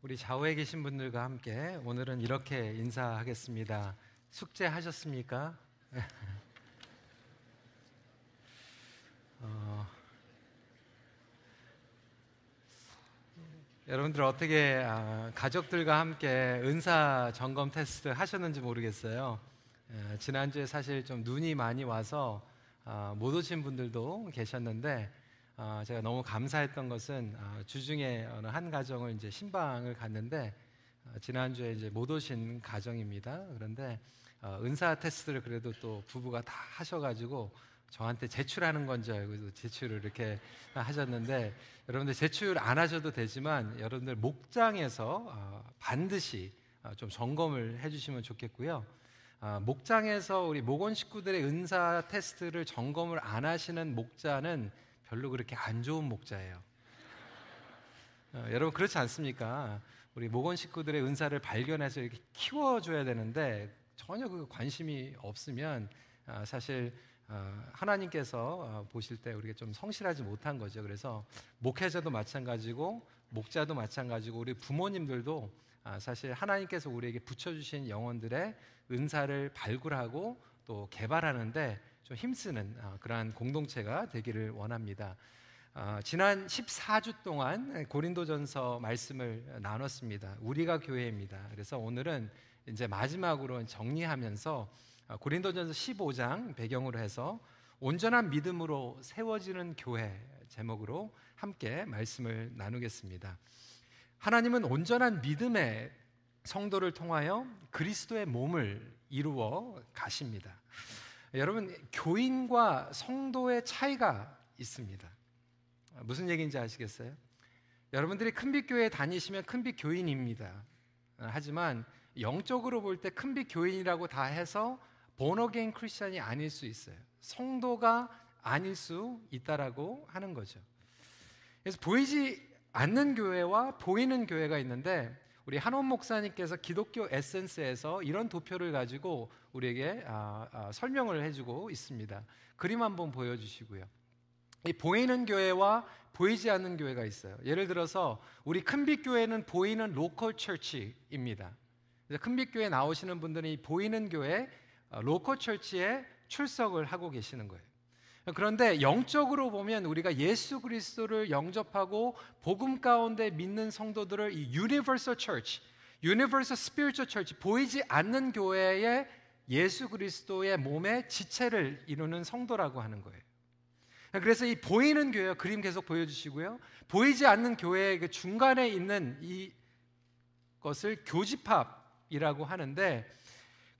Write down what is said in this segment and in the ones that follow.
우리 좌우에 계신 분들과 함께 오늘은 이렇게 인사하겠습니다. 숙제하셨습니까? 어, 여러분들 어떻게 아, 가족들과 함께 은사 점검 테스트 하셨는지 모르겠어요. 에, 지난주에 사실 좀 눈이 많이 와서 아, 못 오신 분들도 계셨는데 아, 제가 너무 감사했던 것은 아, 주중에 어느 한 가정을 이제 신방을 갔는데 아, 지난주에 이제 못 오신 가정입니다. 그런데 어, 은사 테스트를 그래도 또 부부가 다 하셔가지고 저한테 제출하는 건 줄 알고 제출을 이렇게 하셨는데 여러분들 제출 안 하셔도 되지만 여러분들 목장에서 어, 반드시 어, 좀 점검을 해주시면 좋겠고요. 어, 목장에서 우리 목원 식구들의 은사 테스트를 점검을 안 하시는 목자는 별로 그렇게 안 좋은 목자예요. 어, 여러분 그렇지 않습니까? 우리 목원 식구들의 은사를 발견해서 이렇게 키워줘야 되는데 전혀 그 관심이 없으면 어, 사실 어, 하나님께서 어, 보실 때 우리가 좀 성실하지 못한 거죠. 그래서 목회자도 마찬가지고 목자도 마찬가지고 우리 부모님들도 아, 사실 하나님께서 우리에게 붙여주신 영혼들의 은사를 발굴하고 또 개발하는데 좀 힘쓰는 어, 그러한 공동체가 되기를 원합니다. 어, 지난 14주 동안 고린도전서 말씀을 나눴습니다. 우리가 교회입니다. 그래서 오늘은 이제 마지막으로 정리하면서 어, 고린도전서 15장 배경으로 해서 온전한 믿음으로 세워지는 교회 제목으로 함께 말씀을 나누겠습니다. 하나님은 온전한 믿음의 성도를 통하여 그리스도의 몸을 이루어 가십니다. 여러분 교인과 성도의 차이가 있습니다. 무슨 얘기인지 아시겠어요? 여러분들이 큰빛 교회에 다니시면 큰빛 교인입니다. 하지만 영적으로 볼 때 큰빛 교인이라고 다 해서 본어게인 크리스천이 아닐 수 있어요. 성도가 아닐 수 있다라고 하는 거죠. 그래서 보이지 않는 교회와 보이는 교회가 있는데 우리 한원 목사님께서 기독교 에센스에서 이런 도표를 가지고 우리에게 아, 아, 설명을 해주고 있습니다. 그림 한번 보여주시고요. 이 보이는 교회와 보이지 않는 교회가 있어요. 예를 들어서 우리 큰빛 교회는 보이는 local church입니다. 큰빛 교회 나오시는 분들은 이 보이는 교회 어, local church에 출석을 하고 계시는 거예요. 그런데 영적으로 보면 우리가 예수 그리스도를 영접하고 복음 가운데 믿는 성도들을 이 Universal Church, Universal Spiritual Church 보이지 않는 교회에 예수 그리스도의 몸의 지체를 이루는 성도라고 하는 거예요. 그래서 이 보이는 교회 그림 계속 보여주시고요. 보이지 않는 교회의 그 중간에 있는 이 것을 교집합이라고 하는데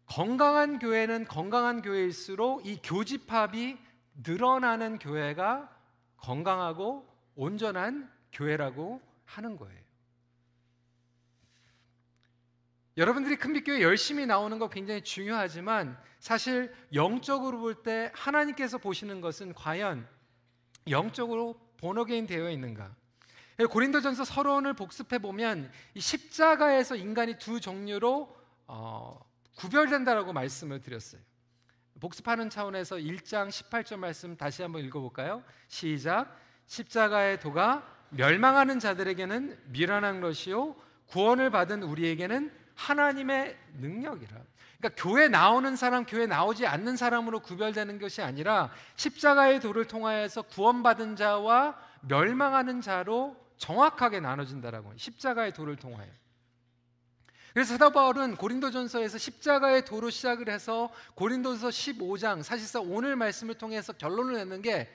건강한 교회는 건강한 교회일수록 이 교집합이 늘어나는 교회가 건강하고 온전한 교회라고 하는 거예요. 여러분들이 큰빛교회 열심히 나오는 거 굉장히 중요하지만 사실 영적으로 볼 때 하나님께서 보시는 것은 과연 영적으로 본어게인 되어 있는가? 고린도전서 서론을 복습해 보면 이 십자가에서 인간이 두 종류로 어, 구별된다라고 말씀을 드렸어요. 복습하는 차원에서 1장 18절 말씀 다시 한번 읽어볼까요? 시작. 십자가의 도가 멸망하는 자들에게는 미련한 것이요 구원을 받은 우리에게는 하나님의 능력이라. 그러니까 교회 나오는 사람, 교회 나오지 않는 사람으로 구별되는 것이 아니라 십자가의 도를 통하여서 구원받은 자와 멸망하는 자로 정확하게 나눠진다라고. 십자가의 도를 통하여. 그래서 사도 바울은 고린도전서에서 십자가의 도로 시작을 해서 고린도서 15장 사실상 오늘 말씀을 통해서 결론을 내는 게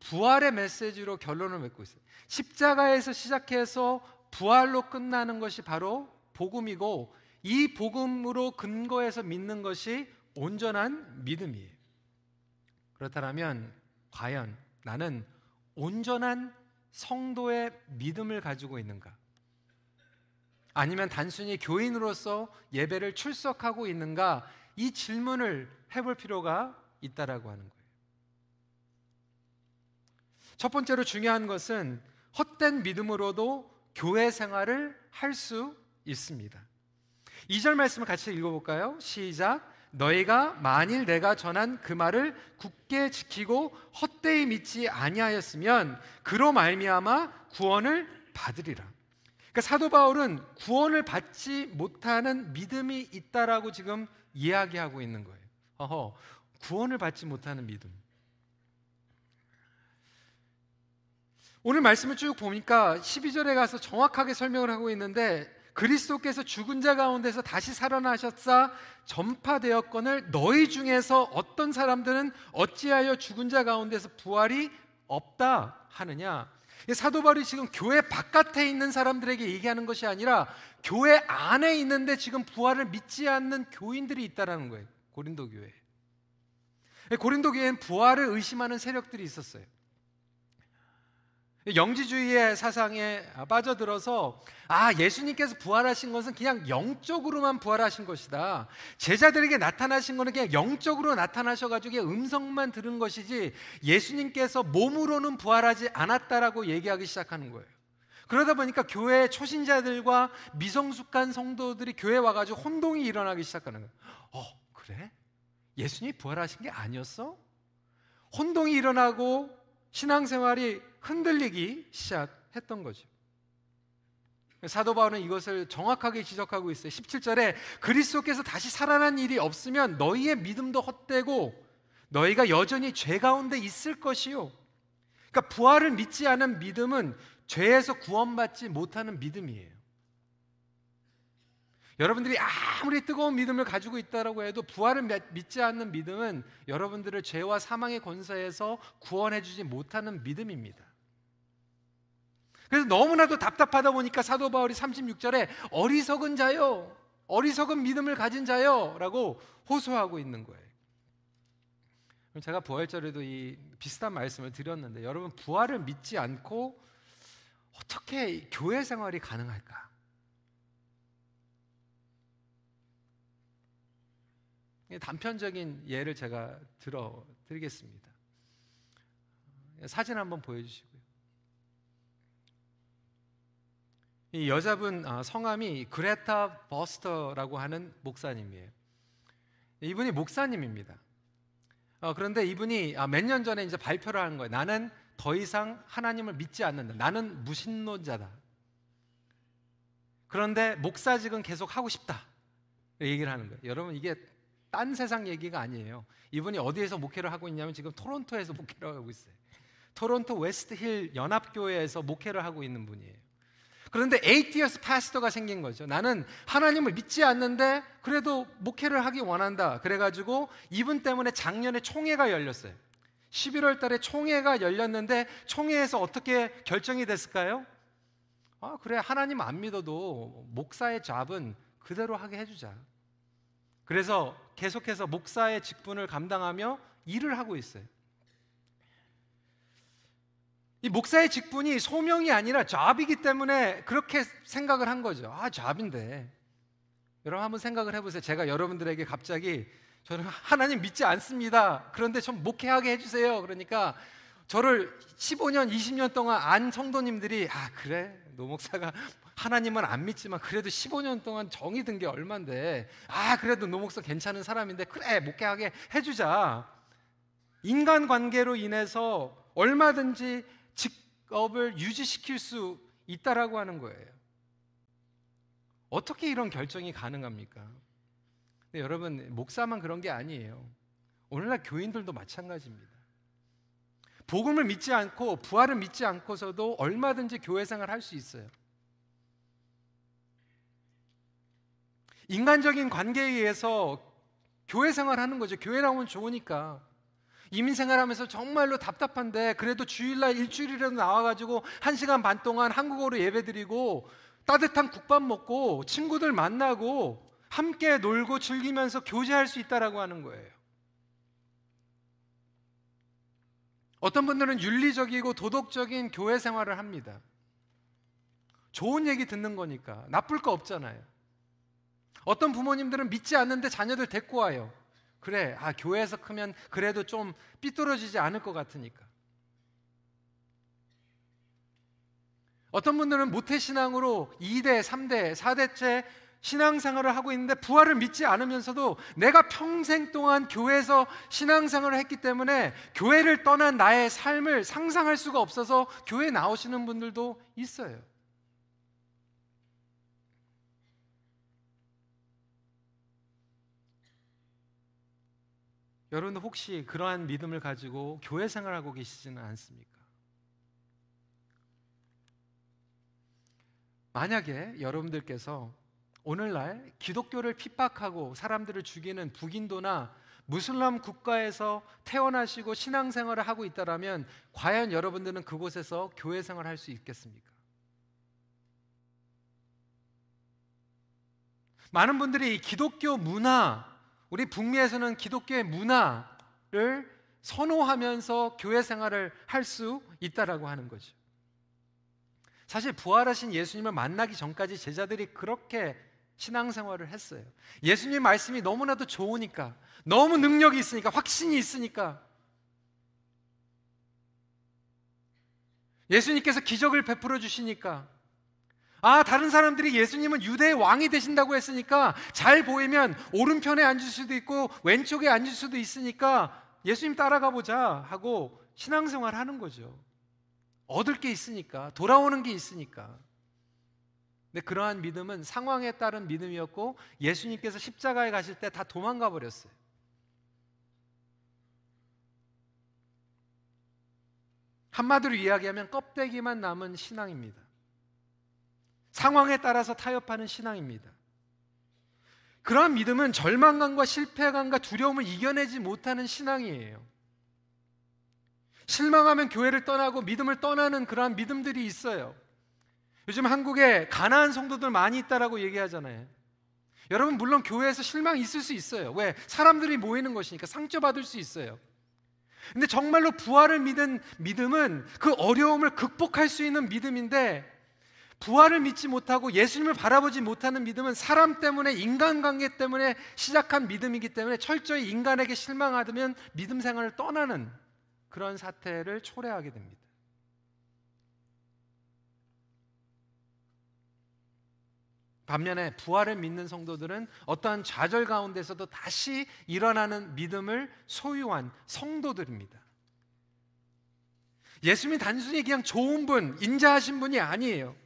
부활의 메시지로 결론을 맺고 있어요. 십자가에서 시작해서 부활로 끝나는 것이 바로 복음이고 이 복음으로 근거해서 믿는 것이 온전한 믿음이에요. 그렇다면 과연 나는 온전한 성도의 믿음을 가지고 있는가? 아니면 단순히 교인으로서 예배를 출석하고 있는가? 이 질문을 해볼 필요가 있다라고 하는 거예요. 첫 번째로 중요한 것은 헛된 믿음으로도 교회 생활을 할 수 있습니다. 2절 말씀을 같이 읽어볼까요? 시작. 너희가 만일 내가 전한 그 말을 굳게 지키고 헛되이 믿지 아니하였으면 그로 말미암아 구원을 받으리라. 그러니까 사도 바울은 구원을 받지 못하는 믿음이 있다라고 지금 이야기하고 있는 거예요. 어허, 구원을 받지 못하는 믿음. 오늘 말씀을 쭉 보니까 12절에 가서 정확하게 설명을 하고 있는데 그리스도께서 죽은 자 가운데서 다시 살아나셨사 전파되었건을 너희 중에서 어떤 사람들은 어찌하여 죽은 자 가운데서 부활이 없다 하느냐 사도 바울이 지금 교회 바깥에 있는 사람들에게 얘기하는 것이 아니라 교회 안에 있는데 지금 부활을 믿지 않는 교인들이 있다라는 거예요. 고린도 교회. 고린도 교회는 부활을 의심하는 세력들이 있었어요. 영지주의의 사상에 빠져들어서 아 예수님께서 부활하신 것은 그냥 영적으로만 부활하신 것이다. 제자들에게 나타나신 것은 그냥 영적으로 나타나셔 가지고 음성만 들은 것이지 예수님께서 몸으로는 부활하지 않았다라고 얘기하기 시작하는 거예요. 그러다 보니까 교회 초신자들과 미성숙한 성도들이 교회 와 가지고 혼동이 일어나기 시작하는 거예요. 어 그래? 예수님이 부활하신 게 아니었어? 혼동이 일어나고 신앙생활이 흔들리기 시작했던 거죠. 사도 바울은 이것을 정확하게 지적하고 있어요. 17절에 그리스도께서 다시 살아난 일이 없으면 너희의 믿음도 헛되고 너희가 여전히 죄 가운데 있을 것이요. 그러니까 부활을 믿지 않은 믿음은 죄에서 구원받지 못하는 믿음이에요. 여러분들이 아무리 뜨거운 믿음을 가지고 있다라고 해도 부활을 믿지 않는 믿음은 여러분들을 죄와 사망의 권세에서 구원해 주지 못하는 믿음입니다. 그래서 너무나도 답답하다 보니까 사도 바울이 36절에 어리석은 자요, 어리석은 믿음을 가진 자요라고 호소하고 있는 거예요. 제가 부활절에도 이 비슷한 말씀을 드렸는데 여러분 부활을 믿지 않고 어떻게 교회 생활이 가능할까? 단편적인 예를 제가 들어 드리겠습니다. 사진 한번 보여주시고요. 이 여자분 아, 성함이 그레타 버스터라고 하는 목사님이에요. 이분이 목사님입니다. 어, 그런데 이분이 아, 몇년 전에 이제 발표를 한 거예요. 나는 더 이상 하나님을 믿지 않는다. 나는 무신론자다. 그런데 목사직은 계속 하고 싶다. 얘기를 하는 거예요. 여러분 이게 딴 세상 얘기가 아니에요. 이분이 어디에서 목회를 하고 있냐면 지금 토론토에서 목회를 하고 있어요. 토론토 웨스트힐 연합교회에서 목회를 하고 있는 분이에요. 그런데 atheist pastor가 생긴 거죠. 나는 하나님을 믿지 않는데 그래도 목회를 하기 원한다. 그래가지고 이분 때문에 작년에 총회가 열렸어요. 11월 달에 총회가 열렸는데 총회에서 어떻게 결정이 됐을까요? 아, 그래. 하나님 안 믿어도 목사의 잡은 그대로 하게 해주자. 그래서 계속해서 목사의 직분을 감당하며 일을 하고 있어요. 이 목사의 직분이 소명이 아니라 잡이기 때문에 그렇게 생각을 한 거죠. 아, 잡인데. 여러분 한번 생각을 해보세요. 제가 여러분들에게 갑자기 저는 하나님 믿지 않습니다. 그런데 좀 목회하게 해주세요. 그러니까 저를 15년, 20년 동안 안 성도님들이 아, 그래? 노 목사가 하나님은 안 믿지만 그래도 15년 동안 정이 든 게 얼만데 아 그래도 노 목사 괜찮은 사람인데 그래 목회하게 해주자 인간 관계로 인해서 얼마든지 직업을 유지시킬 수 있다라고 하는 거예요. 어떻게 이런 결정이 가능합니까? 여러분 목사만 그런 게 아니에요. 오늘날 교인들도 마찬가지입니다. 복음을 믿지 않고 부활을 믿지 않고서도 얼마든지 교회 생활 할 수 있어요. 인간적인 관계에 의해서 교회 생활하는 거죠. 교회 나오면 좋으니까. 이민 생활하면서 정말로 답답한데 그래도 주일날 일주일이라도 나와가지고 한 시간 반 동안 한국어로 예배드리고 따뜻한 국밥 먹고 친구들 만나고 함께 놀고 즐기면서 교제할 수 있다라고 하는 거예요. 어떤 분들은 윤리적이고 도덕적인 교회 생활을 합니다. 좋은 얘기 듣는 거니까 나쁠 거 없잖아요. 어떤 부모님들은 믿지 않는데 자녀들 데리고 와요. 그래, 아, 교회에서 크면 그래도 좀 삐뚤어지지 않을 것 같으니까. 어떤 분들은 모태신앙으로 2대, 3대, 4대째 신앙생활을 하고 있는데 부활을 믿지 않으면서도 내가 평생 동안 교회에서 신앙생활을 했기 때문에 교회를 떠난 나의 삶을 상상할 수가 없어서 교회에 나오시는 분들도 있어요. 여러분 혹시 그러한 믿음을 가지고 교회 생활하고 계시지는 않습니까? 만약에 여러분들께서 오늘날 기독교를 핍박하고 사람들을 죽이는 북인도나 무슬람 국가에서 태어나시고 신앙생활을 하고 있다라면 과연 여러분들은 그곳에서 교회 생활을 할 수 있겠습니까? 많은 분들이 기독교 문화, 우리 북미에서는 기독교의 문화를 선호하면서 교회 생활을 할 수 있다라고 하는 거죠. 사실 부활하신 예수님을 만나기 전까지 제자들이 그렇게 신앙생활을 했어요. 예수님 말씀이 너무나도 좋으니까, 너무 능력이 있으니까, 확신이 있으니까. 예수님께서 기적을 베풀어 주시니까, 아, 다른 사람들이 예수님은 유대의 왕이 되신다고 했으니까 잘 보이면 오른편에 앉을 수도 있고 왼쪽에 앉을 수도 있으니까 예수님 따라가 보자 하고 신앙생활 하는 거죠. 얻을 게 있으니까, 돌아오는 게 있으니까. 근데 그러한 믿음은 상황에 따른 믿음이었고 예수님께서 십자가에 가실 때 다 도망가 버렸어요. 한마디로 이야기하면 껍데기만 남은 신앙입니다. 상황에 따라서 타협하는 신앙입니다. 그러한 믿음은 절망감과 실패감과 두려움을 이겨내지 못하는 신앙이에요. 실망하면 교회를 떠나고 믿음을 떠나는 그러한 믿음들이 있어요. 요즘 한국에 가난한 성도들 많이 있다라고 얘기하잖아요. 여러분 물론 교회에서 실망이 있을 수 있어요. 왜? 사람들이 모이는 것이니까 상처받을 수 있어요. 근데 정말로 부활을 믿은 믿음은 그 어려움을 극복할 수 있는 믿음인데 부활을 믿지 못하고 예수님을 바라보지 못하는 믿음은 사람 때문에 인간관계 때문에 시작한 믿음이기 때문에 철저히 인간에게 실망하면 믿음 생활을 떠나는 그런 사태를 초래하게 됩니다. 반면에 부활을 믿는 성도들은 어떠한 좌절 가운데서도 다시 일어나는 믿음을 소유한 성도들입니다. 예수님이 단순히 그냥 좋은 분, 인자하신 분이 아니에요.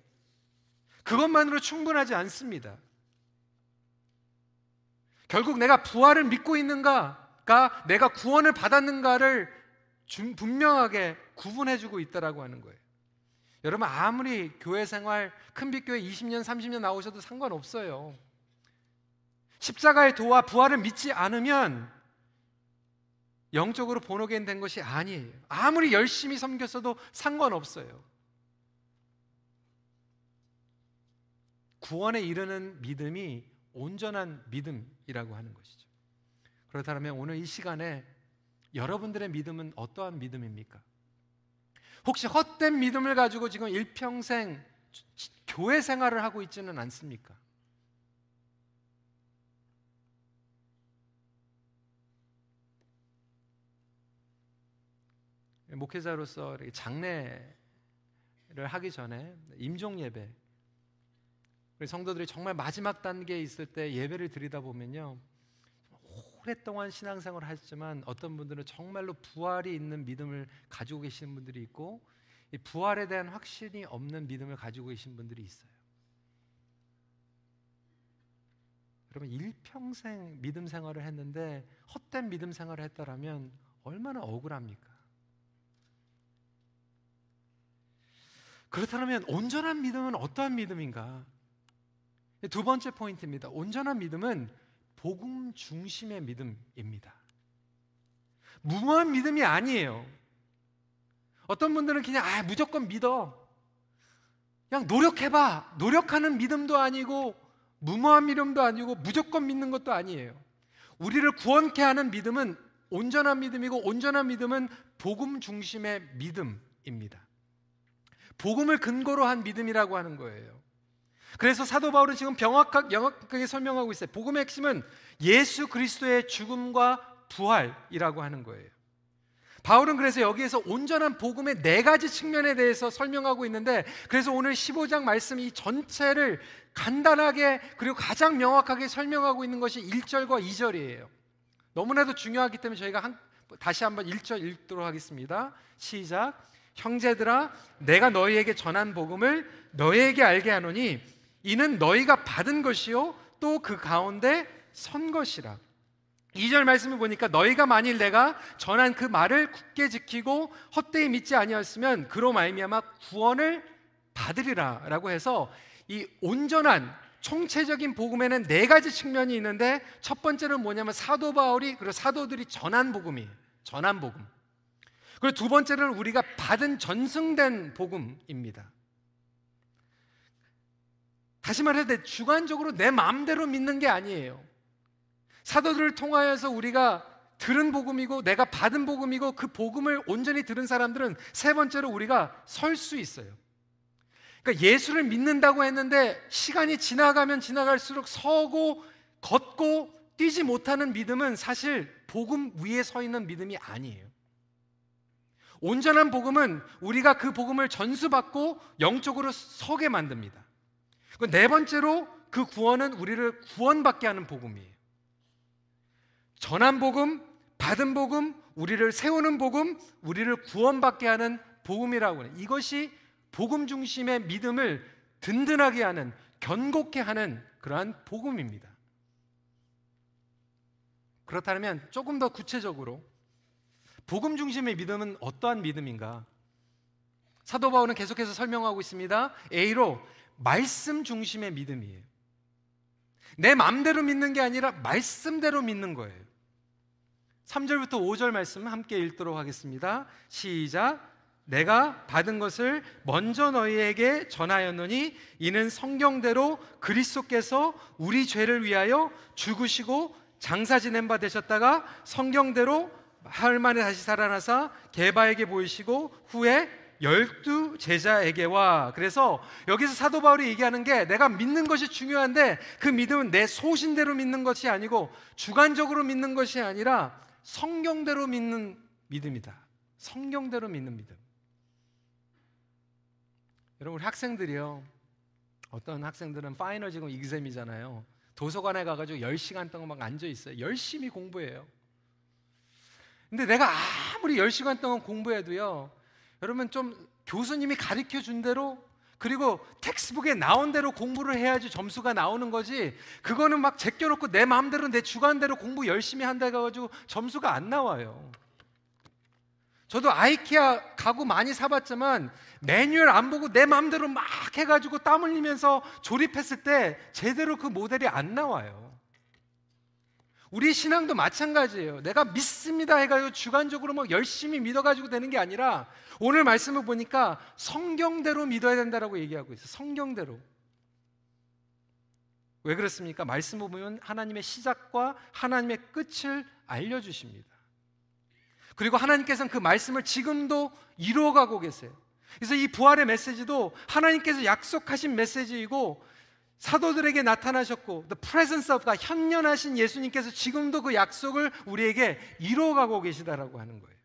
그것만으로 충분하지 않습니다. 결국 내가 부활을 믿고 있는가가 내가 구원을 받았는가를 분명하게 구분해주고 있다라고 하는 거예요. 여러분 아무리 교회 생활 큰빛교회 20년 30년 나오셔도 상관없어요. 십자가의 도와 부활을 믿지 않으면 영적으로 본어겐 된 것이 아니에요. 아무리 열심히 섬겼어도 상관없어요. 구원에 이르는 믿음이 온전한 믿음이라고 하는 것이죠. 그렇다면 오늘 이 시간에 여러분들의 믿음은 어떠한 믿음입니까? 혹시 헛된 믿음을 가지고 지금 일평생 교회 생활을 하고 있지는 않습니까? 목회자로서 장례를 하기 전에 임종 예배 성도들이 정말 마지막 단계에 있을 때 예배를 드리다 보면요. 오랫동안 신앙생활을 하셨지만 어떤 분들은 정말로 부활이 있는 믿음을 가지고 계시는 분들이 있고 이 부활에 대한 확신이 없는 믿음을 가지고 계신 분들이 있어요. 여러분 일평생 믿음 생활을 했는데 헛된 믿음 생활을 했다라면 얼마나 억울합니까? 그렇다면 온전한 믿음은 어떠한 믿음인가? 두 번째 포인트입니다. 온전한 믿음은 복음 중심의 믿음입니다. 무모한 믿음이 아니에요. 어떤 분들은 그냥 아 무조건 믿어. 그냥 노력해봐. 노력하는 믿음도 아니고 무모한 믿음도 아니고 무조건 믿는 것도 아니에요. 우리를 구원케 하는 믿음은 온전한 믿음이고 온전한 믿음은 복음 중심의 믿음입니다. 복음을 근거로 한 믿음이라고 하는 거예요. 그래서 사도 바울은 지금 병확하게, 명확하게 설명하고 있어요. 복음의 핵심은 예수 그리스도의 죽음과 부활이라고 하는 거예요. 바울은 그래서 여기에서 온전한 복음의 네 가지 측면에 대해서 설명하고 있는데 그래서 오늘 15장 말씀 이 전체를 간단하게 그리고 가장 명확하게 설명하고 있는 것이 1절과 2절이에요. 너무나도 중요하기 때문에 저희가 한, 다시 한번 1절 읽도록 하겠습니다. 시작. 형제들아 내가 너희에게 전한 복음을 너희에게 알게 하노니 이는 너희가 받은 것이요 또 그 가운데 선 것이라. 2절 말씀을 보니까 너희가 만일 내가 전한 그 말을 굳게 지키고 헛되이 믿지 아니었으면 그로 말미암아 구원을 받으리라라고 해서 이 온전한 총체적인 복음에는 네 가지 측면이 있는데 첫 번째는 뭐냐면 사도 바울이 그리고 사도들이 전한 복음이 전한 복음. 그리고 두 번째는 우리가 받은 전승된 복음입니다. 다시 말해도 주관적으로 내 마음대로 믿는 게 아니에요. 사도들을 통하여서 우리가 들은 복음이고 내가 받은 복음이고 그 복음을 온전히 들은 사람들은 세 번째로 우리가 설 수 있어요. 그러니까 예수를 믿는다고 했는데 시간이 지나가면 지나갈수록 서고 걷고 뛰지 못하는 믿음은 사실 복음 위에 서 있는 믿음이 아니에요. 온전한 복음은 우리가 그 복음을 전수받고 영적으로 서게 만듭니다. 네 번째로 그 구원은 우리를 구원받게 하는 복음이에요. 전한 복음, 받은 복음, 우리를 세우는 복음, 우리를 구원받게 하는 복음이라고 해요. 이것이 복음 중심의 믿음을 든든하게 하는, 견고케 하는 그러한 복음입니다. 그렇다면 조금 더 구체적으로 복음 중심의 믿음은 어떠한 믿음인가? 사도 바울은 계속해서 설명하고 있습니다. A로 말씀 중심의 믿음이에요. 내 마음대로 믿는 게 아니라 말씀대로 믿는 거예요. 3절부터 5절 말씀 함께 읽도록 하겠습니다. 시작. 내가 받은 것을 먼저 너희에게 전하였노니 이는 성경대로 그리스도께서 우리 죄를 위하여 죽으시고 장사 지낸 바 되셨다가 성경대로 하흘 만에 다시 살아나사 개바에게 보이시고 후에 열두 제자에게 와 그래서 여기서 사도 바울이 얘기하는 게 내가 믿는 것이 중요한데 그 믿음은 내 소신대로 믿는 것이 아니고 주관적으로 믿는 것이 아니라 성경대로 믿는 믿음이다. 성경대로 믿는 믿음. 여러분 우리 학생들이요. 어떤 학생들은 final 지금 exam이잖아요. 도서관에 가가지고 10시간 동안 막 앉아 있어요. 열심히 공부해요. 근데 내가 아무리 10시간 동안 공부해도요. 여러분 좀 교수님이 가르쳐 준 대로 그리고 textbook에 나온 대로 공부를 해야지 점수가 나오는 거지. 그거는 막 제껴놓고 내 마음대로 내 주관대로 공부 열심히 한다 해가지고 점수가 안 나와요. 저도 아이키아 가구 많이 사봤지만 매뉴얼 안 보고 내 마음대로 막 해가지고 땀 흘리면서 조립했을 때 제대로 그 모델이 안 나와요. 우리 신앙도 마찬가지예요. 내가 믿습니다 해가지고 주관적으로 막 열심히 믿어가지고 되는 게 아니라 오늘 말씀을 보니까 성경대로 믿어야 된다라고 얘기하고 있어요. 성경대로. 왜 그렇습니까? 말씀을 보면 하나님의 시작과 하나님의 끝을 알려주십니다. 그리고 하나님께서는 그 말씀을 지금도 이루어가고 계세요. 그래서 이 부활의 메시지도 하나님께서 약속하신 메시지이고 사도들에게 나타나셨고 the presence of God 현존하신 예수님께서 지금도 그 약속을 우리에게 이루어가고 계시다라고 하는 거예요.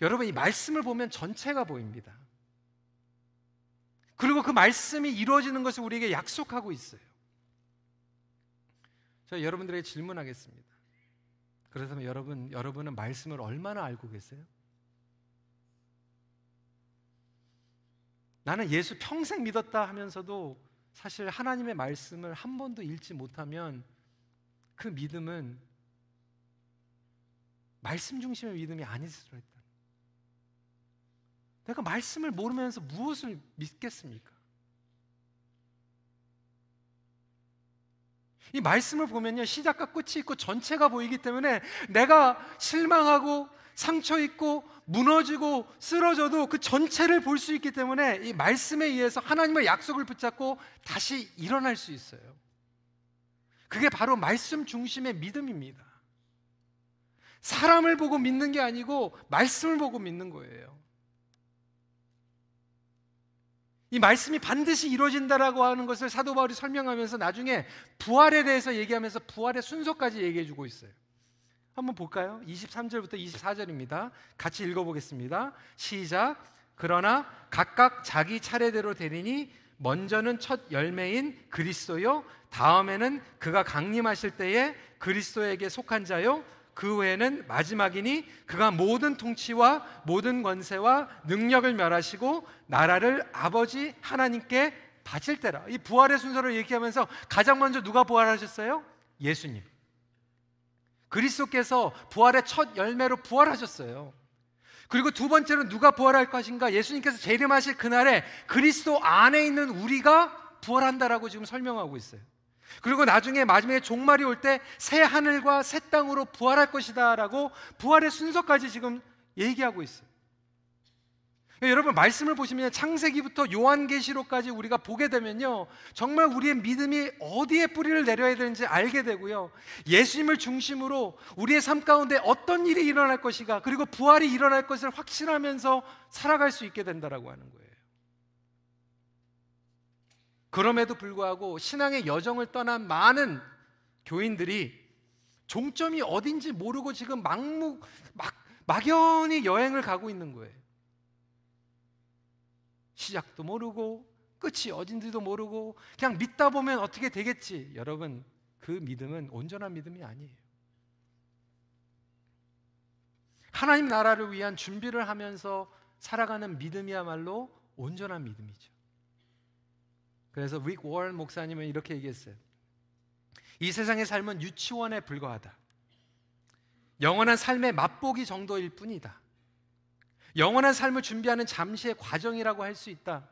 여러분 이 말씀을 보면 전체가 보입니다. 그리고 그 말씀이 이루어지는 것을 우리에게 약속하고 있어요. 저 여러분들에게 질문하겠습니다. 그렇다면 여러분 여러분은 말씀을 얼마나 알고 계세요? 나는 예수 평생 믿었다 하면서도 사실 하나님의 말씀을 한 번도 읽지 못하면 그 믿음은 말씀 중심의 믿음이 아닐 수도 있다. 내가 말씀을 모르면서 무엇을 믿겠습니까? 이 말씀을 보면요, 시작과 끝이 있고 전체가 보이기 때문에 내가 실망하고 상처 있고 무너지고 쓰러져도 그 전체를 볼 수 있기 때문에 이 말씀에 의해서 하나님의 약속을 붙잡고 다시 일어날 수 있어요. 그게 바로 말씀 중심의 믿음입니다. 사람을 보고 믿는 게 아니고 말씀을 보고 믿는 거예요. 이 말씀이 반드시 이루어진다라고 하는 것을 사도 바울이 설명하면서 나중에 부활에 대해서 얘기하면서 부활의 순서까지 얘기해 주고 있어요. 한번 볼까요? 23절부터 24절입니다. 같이 읽어보겠습니다. 시작. 그러나 각각 자기 차례대로 되리니 먼저는 첫 열매인 그리스도요. 다음에는 그가 강림하실 때에 그리스도에게 속한 자요. 그 외에는 마지막이니 그가 모든 통치와 모든 권세와 능력을 멸하시고 나라를 아버지 하나님께 바칠 때라. 이 부활의 순서를 얘기하면서 가장 먼저 누가 부활하셨어요? 예수님. 그리스도께서 부활의 첫 열매로 부활하셨어요. 그리고 두 번째로 누가 부활할 것인가? 예수님께서 재림하실 그날에 그리스도 안에 있는 우리가 부활한다라고 지금 설명하고 있어요. 그리고 나중에 마지막에 종말이 올 때 새 하늘과 새 땅으로 부활할 것이다라고 부활의 순서까지 지금 얘기하고 있어요. 여러분 말씀을 보시면 창세기부터 요한계시록까지 우리가 보게 되면요 정말 우리의 믿음이 어디에 뿌리를 내려야 되는지 알게 되고요 예수님을 중심으로 우리의 삶 가운데 어떤 일이 일어날 것이가 그리고 부활이 일어날 것을 확신하면서 살아갈 수 있게 된다라고 하는 거예요. 그럼에도 불구하고 신앙의 여정을 떠난 많은 교인들이 종점이 어딘지 모르고 지금 막무 막 막연히 여행을 가고 있는 거예요. 시작도 모르고 끝이 어딘지도 모르고 그냥 믿다 보면 어떻게 되겠지. 여러분, 그 믿음은 온전한 믿음이 아니에요. 하나님 나라를 위한 준비를 하면서 살아가는 믿음이야말로 온전한 믿음이죠. 그래서 릭 워런 목사님은 이렇게 얘기했어요. 이 세상의 삶은 유치원에 불과하다. 영원한 삶의 맛보기 정도일 뿐이다. 영원한 삶을 준비하는 잠시의 과정이라고 할 수 있다.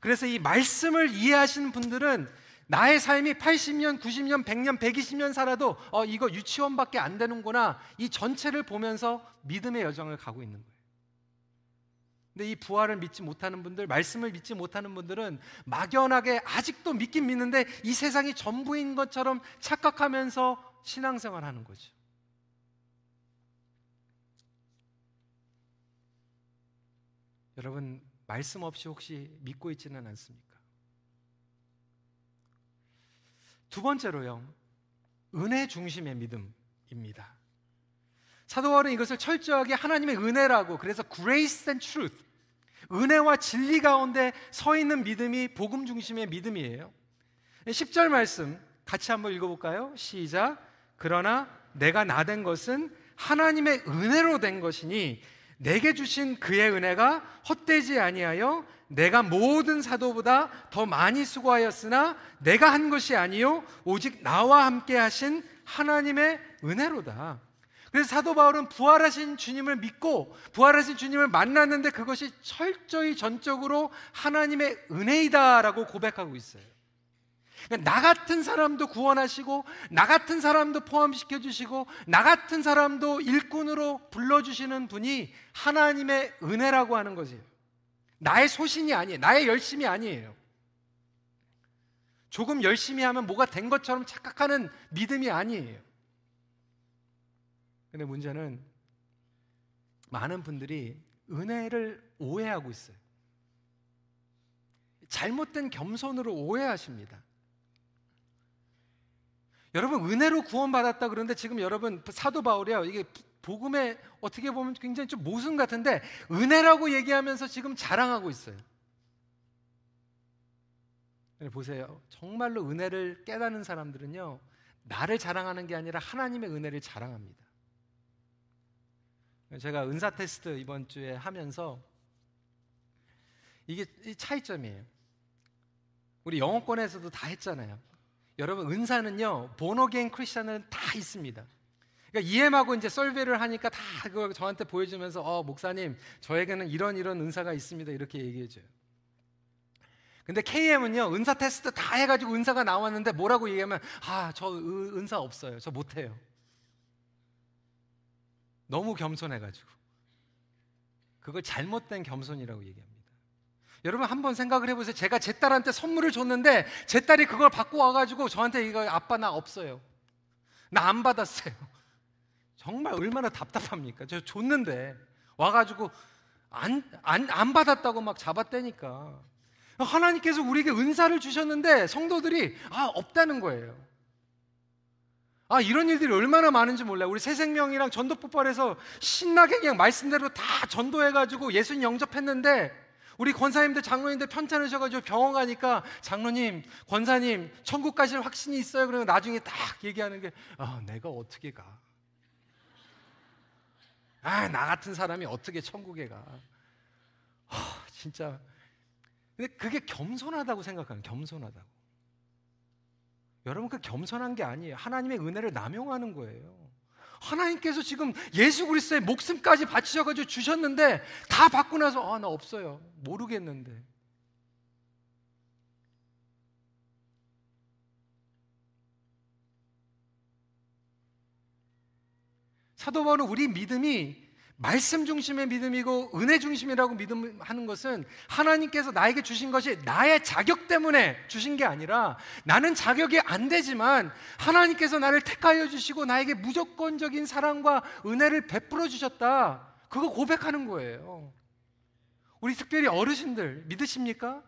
그래서 이 말씀을 이해하시는 분들은 나의 삶이 80년, 90년, 100년, 120년 살아도 어, 이거 유치원밖에 안 되는구나. 이 전체를 보면서 믿음의 여정을 가고 있는 거예요. 근데 이 부활을 믿지 못하는 분들, 말씀을 믿지 못하는 분들은 막연하게 아직도 믿긴 믿는데 이 세상이 전부인 것처럼 착각하면서 신앙생활 하는 거죠. 여러분 말씀 없이 혹시 믿고 있지는 않습니까? 두 번째로요. 은혜 중심의 믿음입니다. 사도 바울은 이것을 철저하게 하나님의 은혜라고 그래서 grace and truth 은혜와 진리 가운데 서 있는 믿음이 복음 중심의 믿음이에요. 10절 말씀 같이 한번 읽어 볼까요? 시작. 그러나 내가 나 된 것은 하나님의 은혜로 된 것이니 내게 주신 그의 은혜가 헛되지 아니하여 내가 모든 사도보다 더 많이 수고하였으나 내가 한 것이 아니요 오직 나와 함께 하신 하나님의 은혜로다. 그래서 사도 바울은 부활하신 주님을 믿고 부활하신 주님을 만났는데 그것이 철저히 전적으로 하나님의 은혜이다라고 고백하고 있어요. 그러니까 나 같은 사람도 구원하시고 나 같은 사람도 포함시켜 주시고 나 같은 사람도 일꾼으로 불러 주시는 분이 하나님의 은혜라고 하는 거지. 나의 소신이 아니에요. 나의 열심이 아니에요. 조금 열심히 하면 뭐가 된 것처럼 착각하는 믿음이 아니에요. 근데 문제는 많은 분들이 은혜를 오해하고 있어요. 잘못된 겸손으로 오해하십니다. 여러분 은혜로 구원받았다 그러는데 지금 여러분 사도 바울이요 이게 복음에 어떻게 보면 굉장히 좀 모순 같은데 은혜라고 얘기하면서 지금 자랑하고 있어요. 보세요. 정말로 은혜를 깨닫는 사람들은요 나를 자랑하는 게 아니라 하나님의 은혜를 자랑합니다. 제가 은사 테스트 이번 주에 하면서 이게 차이점이에요. 우리 영어권에서도 다 했잖아요. 여러분 은사는요 보너게인 크리스천은 다 있습니다. 그러니까 EM하고 이제 설베를 하니까 다 그걸 저한테 보여주면서 어 목사님 저에게는 이런 이런 은사가 있습니다 이렇게 얘기해줘요. 근데 KM은요 은사 테스트 다 해가지고 은사가 나왔는데 뭐라고 얘기하면 아 저 은사 없어요 저 못해요. 너무 겸손해가지고 그걸 잘못된 겸손이라고 얘기합니다. 여러분 한번 생각을 해보세요. 제가 제 딸한테 선물을 줬는데 제 딸이 그걸 받고 와가지고 저한테 이거 아빠 나 없어요. 나 안 받았어요. 정말 얼마나 답답합니까? 저 줬는데 와가지고 안, 안, 안 받았다고 막 잡았다니까. 하나님께서 우리에게 은사를 주셨는데 성도들이 아, 없다는 거예요. 아, 이런 일들이 얼마나 많은지 몰라요. 우리 새생명이랑 전도 폭발해서 신나게 그냥 말씀대로 다 전도해가지고 예수님 영접했는데 우리 권사님들 장로님들 편찮으셔가지고 병원 가니까 장로님 권사님 천국 가실 확신이 있어요 그러면 나중에 딱 얘기하는 게 아, 내가 어떻게 가? 아, 나 같은 사람이 어떻게 천국에 가? 아, 진짜. 근데 그게 겸손하다고 생각하는 겸손하다고. 여러분 그 겸손한 게 아니에요. 하나님의 은혜를 남용하는 거예요. 하나님께서 지금 예수 그리스도의 목숨까지 바치셔 가지고 주셨는데 다 받고 나서 아, 나 없어요. 모르겠는데. 사도 바울은 우리 믿음이 말씀 중심의 믿음이고 은혜 중심이라고 믿음하는 것은 하나님께서 나에게 주신 것이 나의 자격 때문에 주신 게 아니라 나는 자격이 안 되지만 하나님께서 나를 택하여 주시고 나에게 무조건적인 사랑과 은혜를 베풀어 주셨다. 그거 고백하는 거예요. 우리 특별히 어르신들 믿으십니까?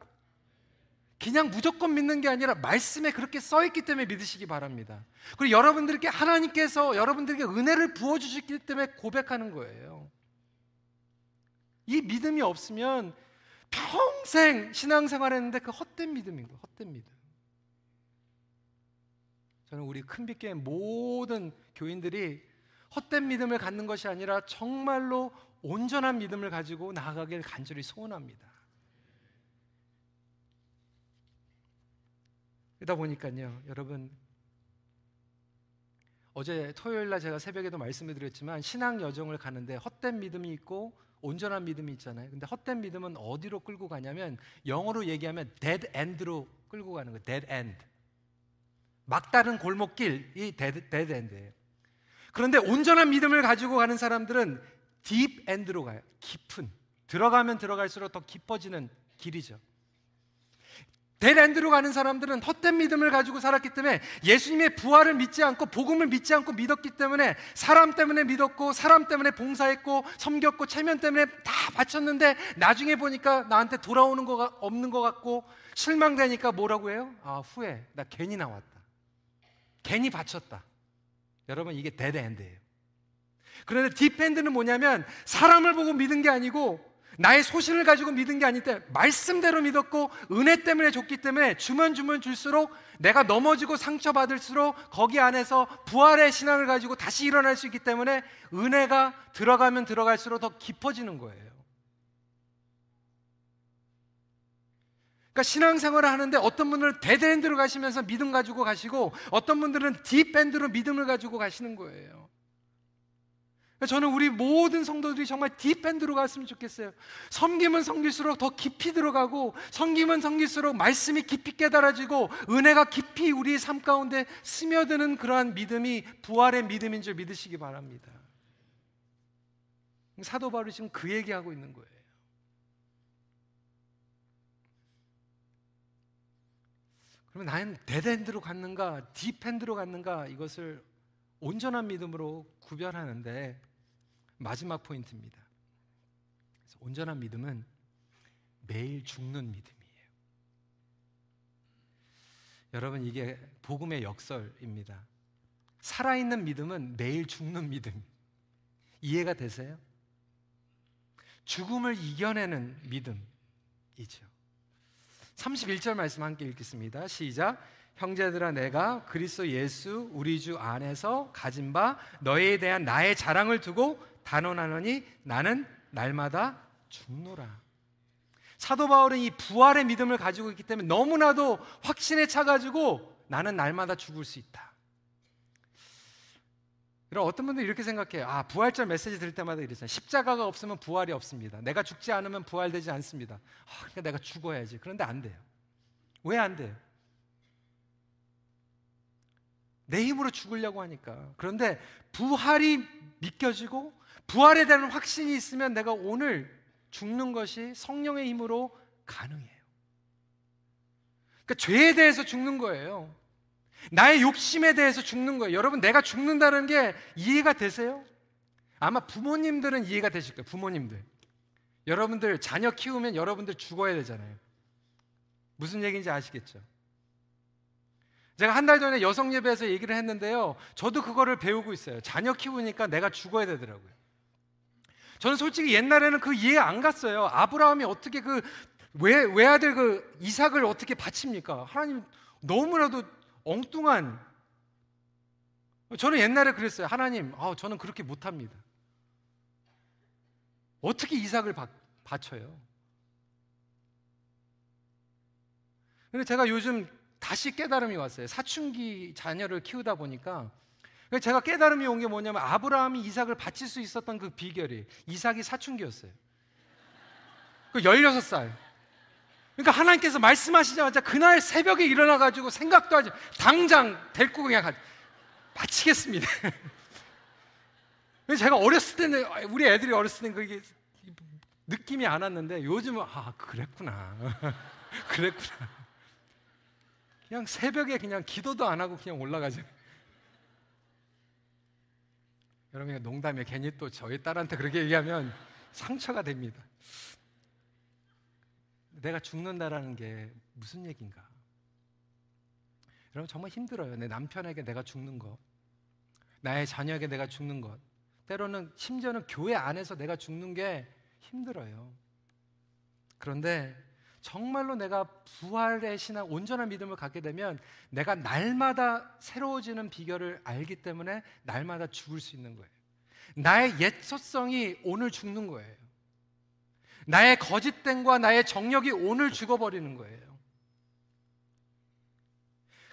그냥 무조건 믿는 게 아니라 말씀에 그렇게 써 있기 때문에 믿으시기 바랍니다. 그리고 여러분들께 하나님께서 여러분들에게 은혜를 부어 주셨기 때문에 고백하는 거예요. 이 믿음이 없으면 평생 신앙생활 했는데 그 헛된 믿음인 거예요. 헛된 믿음. 저는 우리 큰빛교회 모든 교인들이 헛된 믿음을 갖는 것이 아니라 정말로 온전한 믿음을 가지고 나아가길 간절히 소원합니다. 그러다 보니까요, 여러분 어제 토요일 날 제가 새벽에도 말씀을 드렸지만 신앙 여정을 가는데 헛된 믿음이 있고 온전한 믿음이 있잖아요. 근데 헛된 믿음은 어디로 끌고 가냐면 영어로 얘기하면 dead end로 끌고 가는 거예요. dead end. 막다른 골목길이 dead, dead end예요. 그런데 온전한 믿음을 가지고 가는 사람들은 deep end로 가요. 깊은 들어가면 들어갈수록 더 깊어지는 길이죠. dead end로 가는 사람들은 헛된 믿음을 가지고 살았기 때문에 예수님의 부활을 믿지 않고 복음을 믿지 않고 믿었기 때문에 사람 때문에 믿었고 사람 때문에 봉사했고 섬겼고 체면 때문에 다 바쳤는데 나중에 보니까 나한테 돌아오는 거가 없는 것 같고 실망되니까 뭐라고 해요? 아 후회 나 괜히 나왔다. 괜히 바쳤다. 여러분 이게 dead end예요. 그런데 deep end는 뭐냐면 사람을 보고 믿은 게 아니고 나의 소신을 가지고 믿은 게때 말씀대로 믿었고 은혜 때문에 줬기 때문에 주면 주면 줄수록 내가 넘어지고 상처받을수록 거기 안에서 부활의 신앙을 가지고 다시 일어날 수 있기 때문에 은혜가 들어가면 들어갈수록 더 깊어지는 거예요. 그러니까 신앙생활을 하는데 어떤 분들은 dead end로 가시면서 믿음 가지고 가시고 어떤 분들은 deep end로 믿음을 가지고 가시는 거예요. 저는 우리 모든 성도들이 정말 deep end로 갔으면 좋겠어요. 섬기면 섬길수록 더 깊이 들어가고, 섬기면 섬길수록 말씀이 깊이 깨달아지고, 은혜가 깊이 우리 삶 가운데 스며드는 그러한 믿음이 부활의 믿음인 줄 믿으시기 바랍니다. 사도 바울이 지금 그 얘기하고 있는 거예요. 그러면 나는 dead end로 갔는가, deep end로 갔는가 이것을 온전한 믿음으로 구별하는데 마지막 포인트입니다. 온전한 믿음은 매일 죽는 믿음이에요. 여러분 이게 복음의 역설입니다. 살아있는 믿음은 매일 죽는 믿음. 이해가 되세요? 죽음을 이겨내는 믿음이죠. 31절 말씀 함께 읽겠습니다. 시작. 형제들아 내가 그리스도 예수 우리 주 안에서 가진 바 너희에 대한 나의 자랑을 두고 단언하노니 나는 날마다 죽노라. 사도 바울은 이 부활의 믿음을 가지고 있기 때문에 너무나도 확신에 차가지고 나는 날마다 죽을 수 있다. 그럼 어떤 분들이 이렇게 생각해요. 아, 부활절 메시지 들을 때마다 이러잖아요. 십자가가 없으면 부활이 없습니다. 내가 죽지 않으면 부활되지 않습니다. 아, 그러니까 내가 죽어야지. 그런데 안 돼요. 왜 안 돼요? 내 힘으로 죽으려고 하니까. 그런데 부활이 믿겨지고 부활에 대한 확신이 있으면 내가 오늘 죽는 것이 성령의 힘으로 가능해요. 그러니까 죄에 대해서 죽는 거예요. 나의 욕심에 대해서 죽는 거예요. 여러분, 내가 죽는다는 게 이해가 되세요? 아마 부모님들은 이해가 되실 거예요. 부모님들. 여러분들 자녀 키우면 여러분들 죽어야 되잖아요. 무슨 얘기인지 아시겠죠? 제가 한 달 전에 여성 예배에서 얘기를 했는데요. 저도 그거를 배우고 있어요. 자녀 키우니까 내가 죽어야 되더라고요. 저는 솔직히 옛날에는 그 이해 안 갔어요. 아브라함이 어떻게 그 외, 외아들 그 이삭을 어떻게 바칩니까? 하나님 너무나도 엉뚱한 저는 옛날에 그랬어요. 하나님, 아, 저는 그렇게 못합니다. 어떻게 이삭을 바, 바쳐요? 근데 제가 요즘 다시 깨달음이 왔어요. 사춘기 자녀를 키우다 보니까 제가 깨달음이 온 게 뭐냐면 아브라함이 이삭을 바칠 수 있었던 그 비결이 이삭이 사춘기였어요. 그 16살. 그러니까 하나님께서 말씀하시자마자 그날 새벽에 일어나 가지고 생각도 하지 당장 데리고 그냥 가, 바치겠습니다. 제가 어렸을 때는 우리 애들이 어렸을 때는 그게 느낌이 안 왔는데 요즘은 아 그랬구나 그랬구나 그냥 새벽에 그냥 기도도 안 하고 그냥 올라가죠. 여러분 농담에 괜히 또 저희 딸한테 그렇게 얘기하면 상처가 됩니다. 내가 죽는다라는 게 무슨 얘기인가? 여러분 정말 힘들어요. 내 남편에게 내가 죽는 것, 나의 자녀에게 내가 죽는 것, 때로는 심지어는 교회 안에서 내가 죽는 게 힘들어요. 그런데 정말로 내가 부활의 신앙, 온전한 믿음을 갖게 되면 내가 날마다 새로워지는 비결을 알기 때문에 날마다 죽을 수 있는 거예요. 나의 옛 소성이 오늘 죽는 거예요. 나의 거짓됨과 나의 정력이 오늘 죽어버리는 거예요.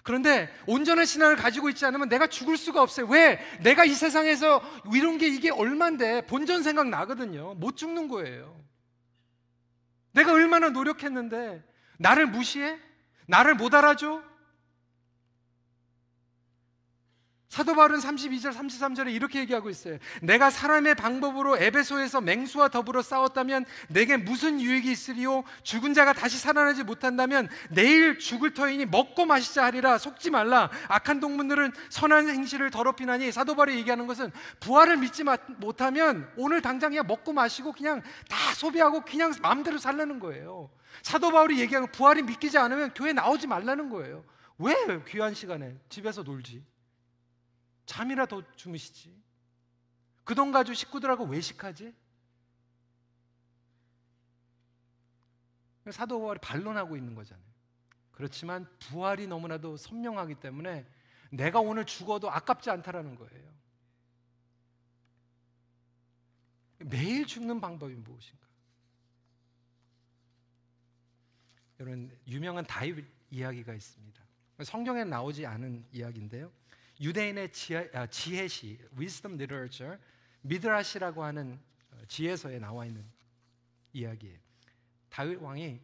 그런데 온전한 신앙을 가지고 있지 않으면 내가 죽을 수가 없어요. 왜? 내가 이 세상에서 이런 게 이게 얼만데 본전 생각 나거든요. 못 죽는 거예요. 내가 얼마나 노력했는데 나를 무시해? 나를 못 알아줘? 사도 바울은 32절 33절에 이렇게 얘기하고 있어요. 내가 사람의 방법으로 에베소에서 맹수와 더불어 싸웠다면 내게 무슨 유익이 있으리요? 죽은 자가 다시 살아나지 못한다면 내일 죽을 터이니 먹고 마시자 하리라 속지 말라. 악한 동문들은 선한 행실을 더럽히나니 사도 바울이 얘기하는 것은 부활을 믿지 못하면 오늘 당장 그냥 먹고 마시고 그냥 다 소비하고 그냥 마음대로 살라는 거예요. 사도 바울이 얘기하는 부활이 믿기지 않으면 교회 나오지 말라는 거예요. 왜 귀한 시간에 집에서 놀지? 잠이라도 주무시지. 그 돈 가지고 식구들하고 외식하지? 사도 바울이 반론하고 있는 거잖아요. 그렇지만 부활이 너무나도 선명하기 때문에 내가 오늘 죽어도 아깝지 않다라는 거예요. 매일 죽는 방법이 무엇인가? 여러분 유명한 다윗 이야기가 있습니다. 성경에 나오지 않은 이야기인데요. 유대인의 지혜, 아, 지혜시 (wisdom literature) 미드라시라고 하는 어, 지혜서에 나와 있는 이야기예요. 다윗 왕이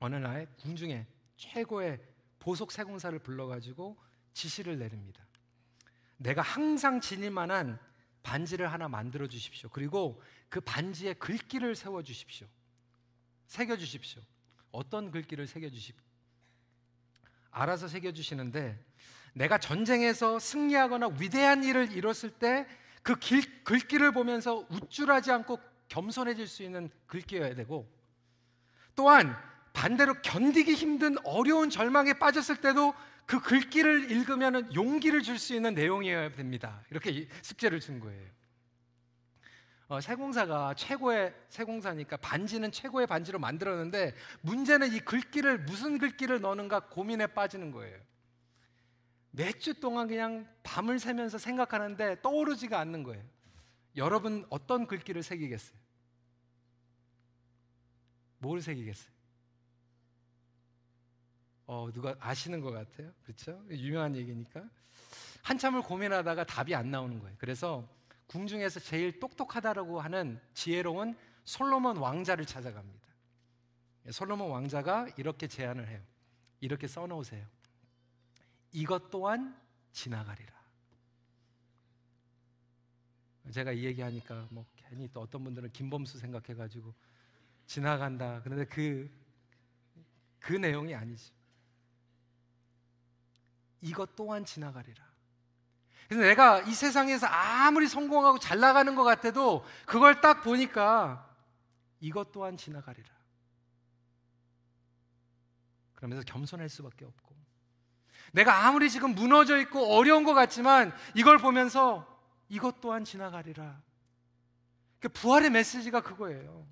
어느 날 궁중에 최고의 보석 세공사를 불러가지고 지시를 내립니다. 내가 항상 지닐 만한 반지를 하나 만들어 주십시오. 그리고 그 반지에 글귀를 세워 주십시오. 새겨 주십시오. 어떤 글귀를 새겨 주십시오. 알아서 새겨 주시는데 내가 전쟁에서 승리하거나 위대한 일을 이뤘을 때 그 글귀를 보면서 우쭐하지 않고 겸손해질 수 있는 글귀여야 되고 또한 반대로 견디기 힘든 어려운 절망에 빠졌을 때도 그 글귀를 읽으면 용기를 줄 수 있는 내용이어야 됩니다. 이렇게 숙제를 준 거예요. 어, 세공사가 최고의 세공사니까 반지는 최고의 반지로 만들었는데 문제는 이 글귀를 무슨 글귀를 넣는가 고민에 빠지는 거예요. 몇 주 동안 그냥 밤을 새면서 생각하는데 떠오르지가 않는 거예요. 여러분 어떤 글귀를 새기겠어요? 뭘 새기겠어요? 어, 누가 아시는 것 같아요? 그렇죠? 유명한 얘기니까. 한참을 고민하다가 답이 안 나오는 거예요. 그래서 궁중에서 제일 똑똑하다라고 하는 지혜로운 솔로몬 왕자를 찾아갑니다. 솔로몬 왕자가 이렇게 제안을 해요. 이렇게 써놓으세요. 이것 또한 지나가리라. 제가 이 얘기하니까 뭐 괜히 또 어떤 분들은 김범수 생각해가지고 지나간다. 그런데 그, 그 내용이 아니지. 이것 또한 지나가리라. 그래서 내가 이 세상에서 아무리 성공하고 잘 나가는 것 같아도 그걸 딱 보니까 이것 또한 지나가리라. 그러면서 겸손할 수밖에 없고 내가 아무리 지금 무너져 있고 어려운 것 같지만 이걸 보면서 이것 또한 지나가리라. 그 부활의 메시지가 그거예요.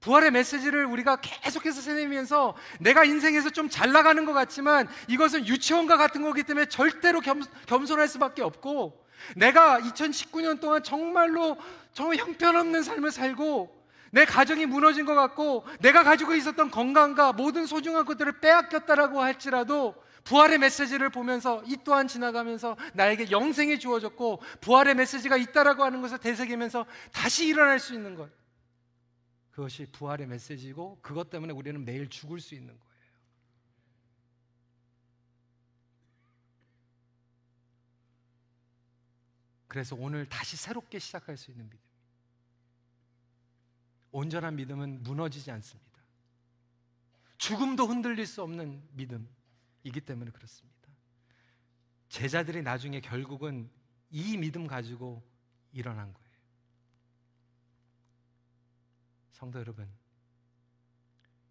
부활의 메시지를 우리가 계속해서 세내면서 내가 인생에서 좀 잘 나가는 것 같지만 이것은 유치원과 같은 거기 때문에 절대로 겸, 겸손할 수밖에 없고 내가 2019년 동안 정말로 정말 형편없는 삶을 살고 내 가정이 무너진 것 같고 내가 가지고 있었던 건강과 모든 소중한 것들을 빼앗겼다라고 할지라도 부활의 메시지를 보면서 이 또한 지나가면서 나에게 영생이 주어졌고 부활의 메시지가 있다라고 하는 것을 되새기면서 다시 일어날 수 있는 것. 그것이 부활의 메시지고 그것 때문에 우리는 매일 죽을 수 있는 거예요. 그래서 오늘 다시 새롭게 시작할 수 있는 믿음. 온전한 믿음은 무너지지 않습니다. 죽음도 흔들릴 수 없는 믿음 이기 때문에 그렇습니다. 제자들이 나중에 결국은 이 믿음 가지고 일어난 거예요. 성도 여러분,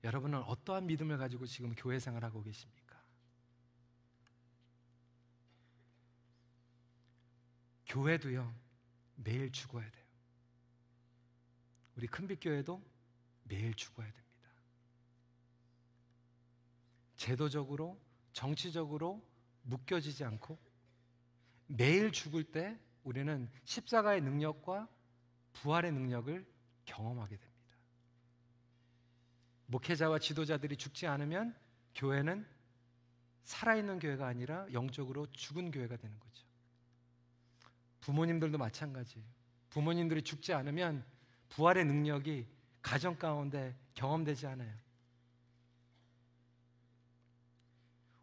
여러분은 어떠한 믿음을 가지고 지금 교회 생활하고 계십니까? 교회도요, 매일 죽어야 돼요. 우리 큰빛교회도 매일 죽어야 됩니다. 제도적으로, 정치적으로 묶여지지 않고 매일 죽을 때 우리는 십자가의 능력과 부활의 능력을 경험하게 됩니다. 목회자와 지도자들이 죽지 않으면 교회는 살아있는 교회가 아니라 영적으로 죽은 교회가 되는 거죠. 부모님들도 마찬가지예요. 부모님들이 죽지 않으면 부활의 능력이 가정 가운데 경험되지 않아요.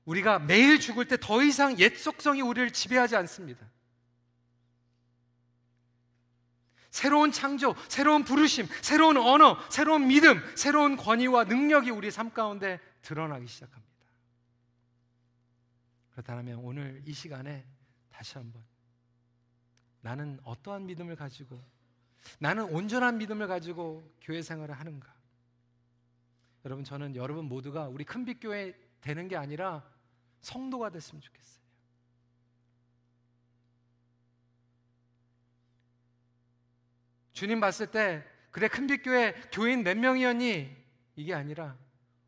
우리가 매일 죽을 때 더 이상 옛 속성이 우리를 지배하지 않습니다. 새로운 창조, 새로운 부르심, 새로운 언어, 새로운 믿음, 새로운 권위와 능력이 우리 삶 가운데 드러나기 시작합니다. 그렇다면 오늘 이 시간에 다시 한번 나는 어떠한 믿음을 가지고 나는 온전한 믿음을 가지고 교회 생활을 하는가? 여러분 저는 여러분 모두가 우리 큰빛 교회 되는 게 아니라 성도가 됐으면 좋겠어요. 주님 봤을 때 그래 큰빛교회 교인 몇 명이었니? 이게 아니라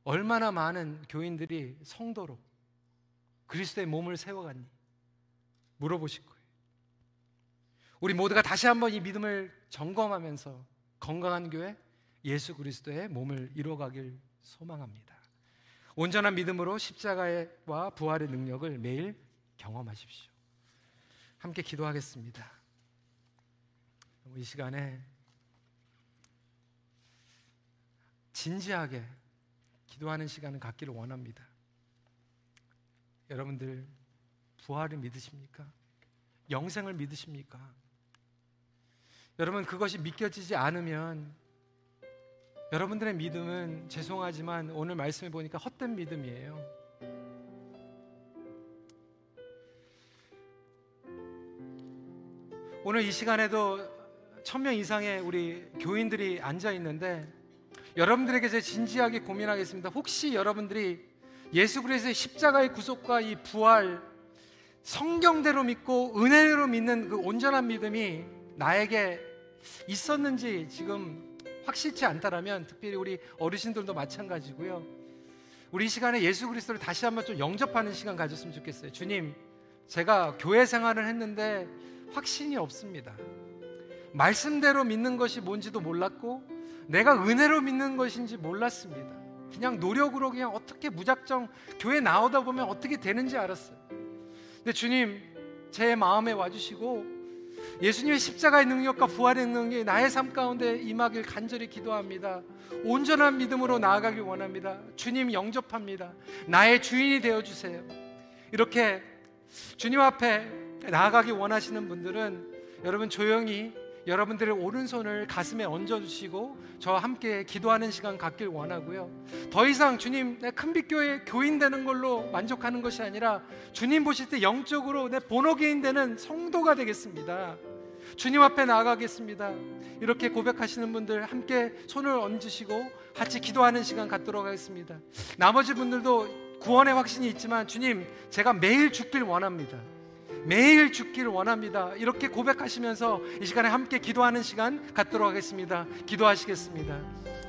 얼마나 많은 교인들이 성도로 그리스도의 몸을 세워갔니? 물어보실 거예요. 우리 모두가 다시 한번 이 믿음을 점검하면서 건강한 교회 예수 그리스도의 몸을 이루어가길 소망합니다. 온전한 믿음으로 십자가와 부활의 능력을 매일 경험하십시오. 함께 기도하겠습니다. 이 시간에 진지하게 기도하는 시간을 갖기를 원합니다. 여러분들 부활을 믿으십니까? 영생을 믿으십니까? 여러분 그것이 믿겨지지 않으면 여러분들의 믿음은 죄송하지만 오늘 말씀을 보니까 헛된 믿음이에요. 오늘 이 시간에도 천명 이상의 우리 교인들이 앉아 있는데 여러분들에게 제 진지하게 고민하겠습니다. 혹시 여러분들이 예수 그리스도의 십자가의 구속과 이 부활 성경대로 믿고 은혜로 믿는 그 온전한 믿음이 나에게 있었는지 지금 확실치 않다라면 특별히 우리 어르신들도 마찬가지고요. 우리 이 시간에 예수 그리스도를 다시 한번 좀 영접하는 시간 가졌으면 좋겠어요. 주님, 제가 교회 생활을 했는데 확신이 없습니다. 말씀대로 믿는 것이 뭔지도 몰랐고 내가 은혜로 믿는 것인지 몰랐습니다. 그냥 노력으로 그냥 어떻게 무작정 교회 나오다 보면 어떻게 되는지 알았어요. 근데 주님 제 마음에 와주시고 예수님의 십자가의 능력과 부활의 능력이 나의 삶 가운데 임하길 간절히 기도합니다. 온전한 믿음으로 나아가길 원합니다. 주님 영접합니다. 나의 주인이 되어 주세요. 이렇게 주님 앞에 나아가기 원하시는 분들은 여러분 조용히 여러분들의 오른손을 가슴에 얹어주시고 저와 함께 기도하는 시간 갖길 원하고요. 더 이상 주님 내 큰빛교회 교인 되는 걸로 만족하는 것이 아니라 주님 보실 때 영적으로 내 본어개인 되는 성도가 되겠습니다. 주님 앞에 나아가겠습니다. 이렇게 고백하시는 분들 함께 손을 얹으시고 같이 기도하는 시간 갖도록 하겠습니다. 나머지 분들도 구원의 확신이 있지만 주님 제가 매일 죽길 원합니다. 매일 죽기를 원합니다. 이렇게 고백하시면서 이 시간에 함께 기도하는 시간 갖도록 하겠습니다. 기도하시겠습니다.